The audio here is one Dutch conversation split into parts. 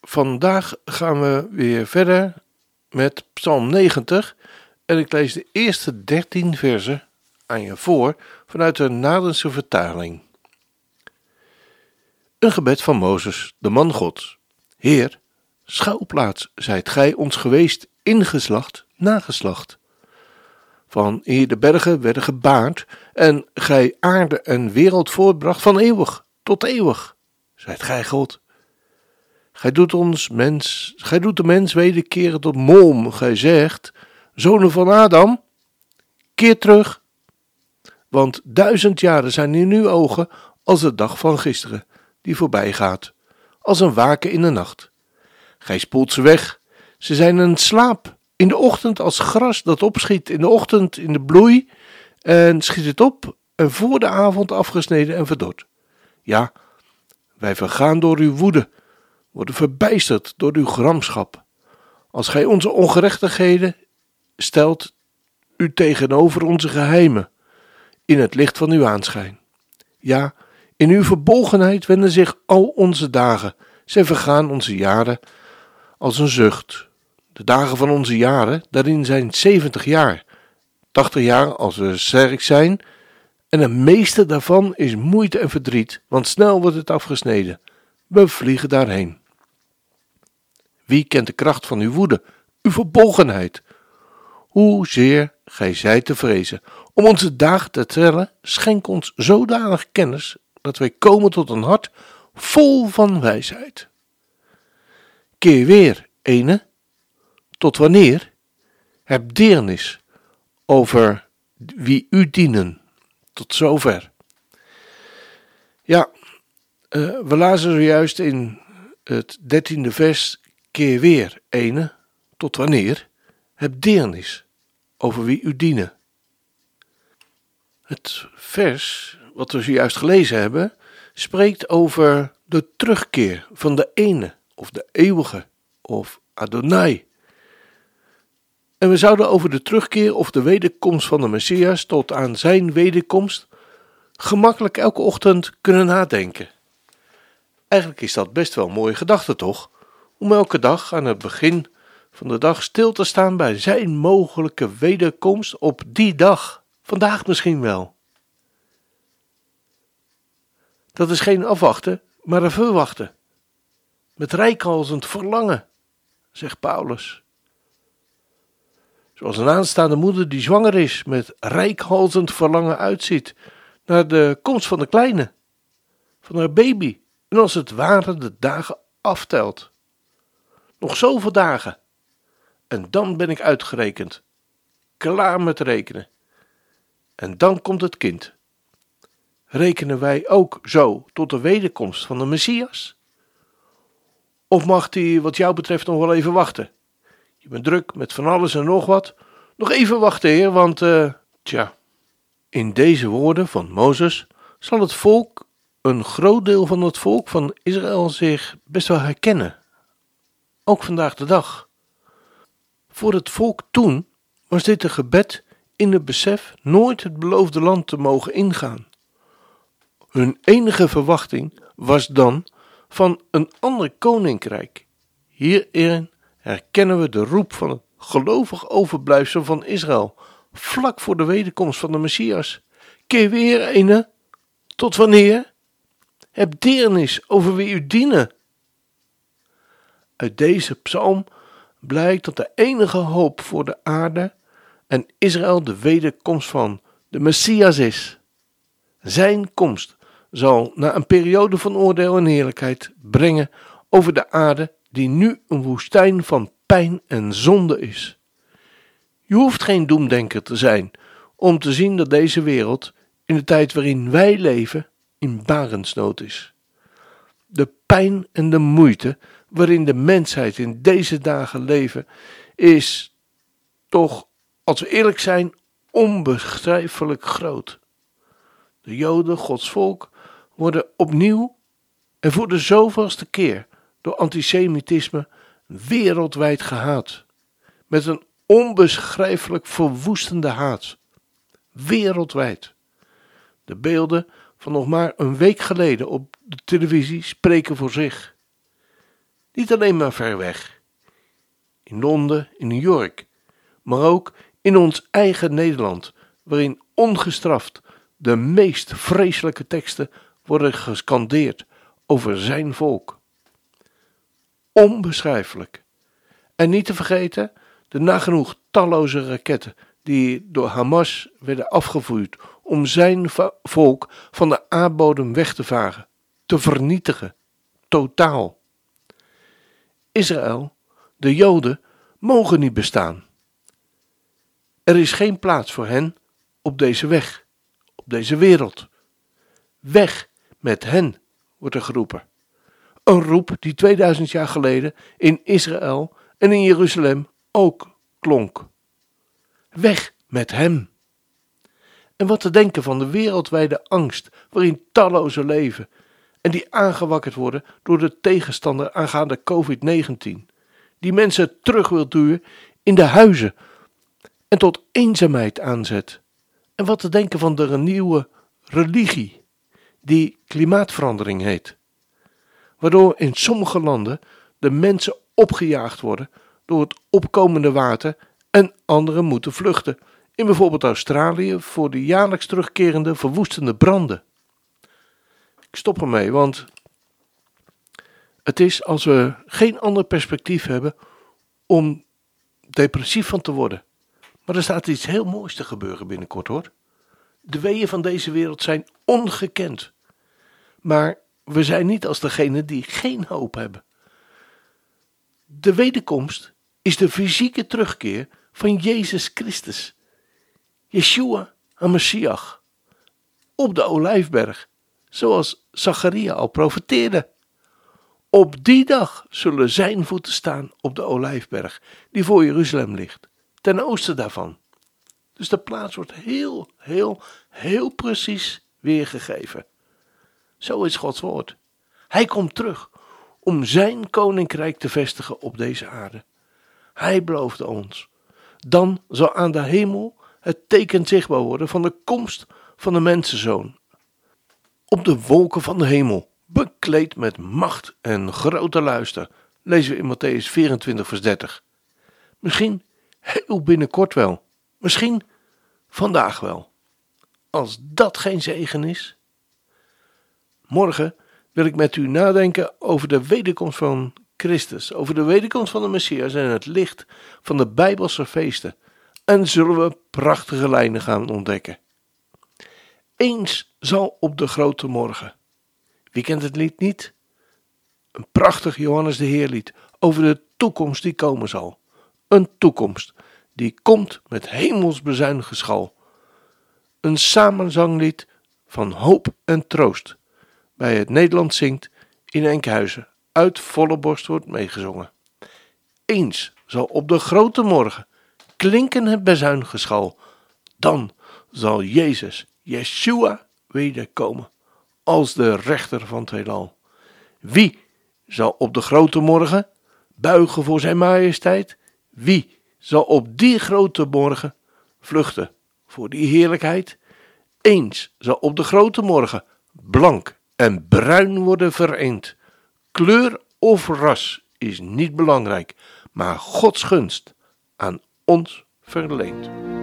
Vandaag gaan we weer verder met Psalm 90 en ik lees de eerste 13 versen aan je voor vanuit de Nadense vertaling. Een gebed van Mozes, de man Gods. Heer, schouwplaats zijt gij ons geweest in geslacht na geslacht. Van eer de bergen werden gebaard en gij aarde en wereld voortbracht van eeuwig tot eeuwig, zijt gij God. Gij doet ons mens, gij doet de mens wederkeren tot mom. Gij zegt, zonen van Adam, keer terug. Want duizend jaren zijn in uw ogen als de dag van gisteren, die voorbij gaat, als een waken in de nacht. Gij spoelt ze weg, ze zijn een slaap, in de ochtend als gras dat opschiet, in de ochtend in de bloei, en schiet het op, en voor de avond afgesneden en verdord. Ja, wij vergaan door uw woede, worden verbijsterd door uw gramschap. Als gij onze ongerechtigheden stelt u tegenover onze geheimen, in het licht van uw aanschijn. Ja, in uw verbolgenheid wenden zich al onze dagen, zij vergaan onze jaren als een zucht. De dagen van onze jaren, daarin zijn zeventig jaar, tachtig jaar als we sterk zijn, en het meeste daarvan is moeite en verdriet, want snel wordt het afgesneden. We vliegen daarheen. Wie kent de kracht van uw woede, uw verbolgenheid? Hoezeer gij zijt te vrezen. Om onze dagen te tellen, schenk ons zodanig kennis dat wij komen tot een hart vol van wijsheid. Keer weer, ene, tot wanneer? Heb deernis over wie u dienen. Tot zover. Ja, uh, we lazen zojuist in het dertiende vers keer weer, ene, tot wanneer, heb deernis over wie u dienen. Het vers, wat we zojuist gelezen hebben, spreekt over de terugkeer van de ene, of de eeuwige, of Adonai. En we zouden over de terugkeer of de wederkomst van de Messias tot aan zijn wederkomst gemakkelijk elke ochtend kunnen nadenken. Eigenlijk is dat best wel een mooie gedachte, toch? Om elke dag aan het begin van de dag stil te staan bij zijn mogelijke wederkomst op die dag, vandaag misschien wel. Dat is geen afwachten, maar een verwachten. Met rijkhalzend verlangen, zegt Paulus. Zoals een aanstaande moeder die zwanger is, met rijkhalzend verlangen uitziet naar de komst van de kleine, van haar baby, en als het ware de dagen aftelt. Nog zoveel dagen. En dan ben ik uitgerekend. Klaar met rekenen. En dan komt het kind. Rekenen wij ook zo tot de wederkomst van de Messias? Of mag die wat jou betreft nog wel even wachten? Je bent druk met van alles en nog wat. Nog even wachten, heer, want, uh, tja, in deze woorden van Mozes zal het volk, een groot deel van het volk van Israël, zich best wel herkennen ook vandaag de dag. Voor het volk toen was dit een gebed in het besef nooit het beloofde land te mogen ingaan. Hun enige verwachting was dan van een ander koninkrijk. Hierin herkennen we de roep van het gelovig overblijfsel van Israël, vlak voor de wederkomst van de Messias. Keer weer ene, tot wanneer? Heb deernis over wie u dienen, uit deze psalm blijkt dat de enige hoop voor de aarde en Israël de wederkomst van de Messias is. Zijn komst zal na een periode van oordeel en heerlijkheid brengen over de aarde die nu een woestijn van pijn en zonde is. Je hoeft geen doemdenker te zijn om te zien dat deze wereld in de tijd waarin wij leven in barensnood is. De pijn en de moeite waarin de mensheid in deze dagen leven, is toch, als we eerlijk zijn, onbeschrijfelijk groot. De Joden, Gods volk, worden opnieuw en voor de zoveelste keer door antisemitisme wereldwijd gehaat. Met een onbeschrijfelijk verwoestende haat. Wereldwijd. De beelden van nog maar een week geleden op de televisie spreken voor zich. Niet alleen maar ver weg. In Londen, in New York, maar ook in ons eigen Nederland, waarin ongestraft de meest vreselijke teksten worden gescandeerd over zijn volk. Onbeschrijfelijk. En niet te vergeten de nagenoeg talloze raketten die door Hamas werden afgevuurd om zijn volk van de aardbodem weg te vagen, te vernietigen, totaal. Israël, de Joden, mogen niet bestaan. Er is geen plaats voor hen op deze weg, op deze wereld. Weg met hen, wordt er geroepen. Een roep die 2000 jaar geleden in Israël en in Jeruzalem ook klonk. Weg met hem. En wat te denken van de wereldwijde angst waarin talloze leven en die aangewakkerd worden door de tegenstander aangaande COVID-19, die mensen terug wil duwen in de huizen en tot eenzaamheid aanzet. En wat te denken van de nieuwe religie, die klimaatverandering heet, waardoor in sommige landen de mensen opgejaagd worden door het opkomende water en anderen moeten vluchten, in bijvoorbeeld Australië voor de jaarlijks terugkerende verwoestende branden. Ik stop ermee, want het is als we geen ander perspectief hebben om depressief van te worden. Maar er staat iets heel moois te gebeuren binnenkort hoor. De weeën van deze wereld zijn ongekend. Maar we zijn niet als degene die geen hoop hebben. De wederkomst is de fysieke terugkeer van Jezus Christus. Yeshua, Messias, op de olijfberg, zoals Zacharia al profeteerde. Op die dag zullen zijn voeten staan op de olijfberg, die voor Jeruzalem ligt, ten oosten daarvan. Dus de plaats wordt heel, heel, heel precies weergegeven. Zo is Gods woord. Hij komt terug om zijn koninkrijk te vestigen op deze aarde. Hij beloofde ons. Dan zal aan de hemel het teken zichtbaar worden van de komst van de mensenzoon. Op de wolken van de hemel, bekleed met macht en grote luister, lezen we in Matthäus 24, vers 30. Misschien heel binnenkort wel, misschien vandaag wel. Als dat geen zegen is. Morgen wil ik met u nadenken over de wederkomst van Christus, over de wederkomst van de Messias en het licht van de Bijbelse feesten. En zullen we prachtige lijnen gaan ontdekken. Eens zal op de grote morgen. Wie kent het lied niet? Een prachtig Johannes de Heerlied over de toekomst die komen zal. Een toekomst die komt met hemelsbezuin geschal. Een samenzanglied van hoop en troost. Bij het Nederland zingt in Enkhuizen uit volle borst wordt meegezongen. Eens zal op de grote morgen klinken het bezuingeschal. Dan zal Jezus, Yeshua, wederkomen als de rechter van het. Wie zal op de grote morgen buigen voor zijn majesteit? Wie zal op die grote morgen vluchten voor die heerlijkheid? Eens zal op de grote morgen blank en bruin worden vereend Kleur of ras is niet belangrijk, maar Gods gunst aan ons verleent.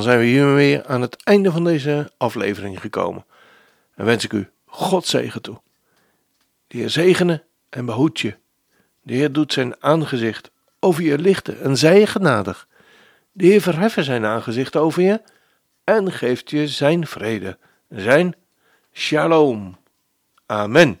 Dan zijn we hiermee aan het einde van deze aflevering gekomen. En wens ik u God zegen toe. De Heer zegene en behoed je. De Heer doet zijn aangezicht over je lichten en zij je genadig. De Heer verheffen zijn aangezicht over je en geeft je zijn vrede, zijn shalom. Amen.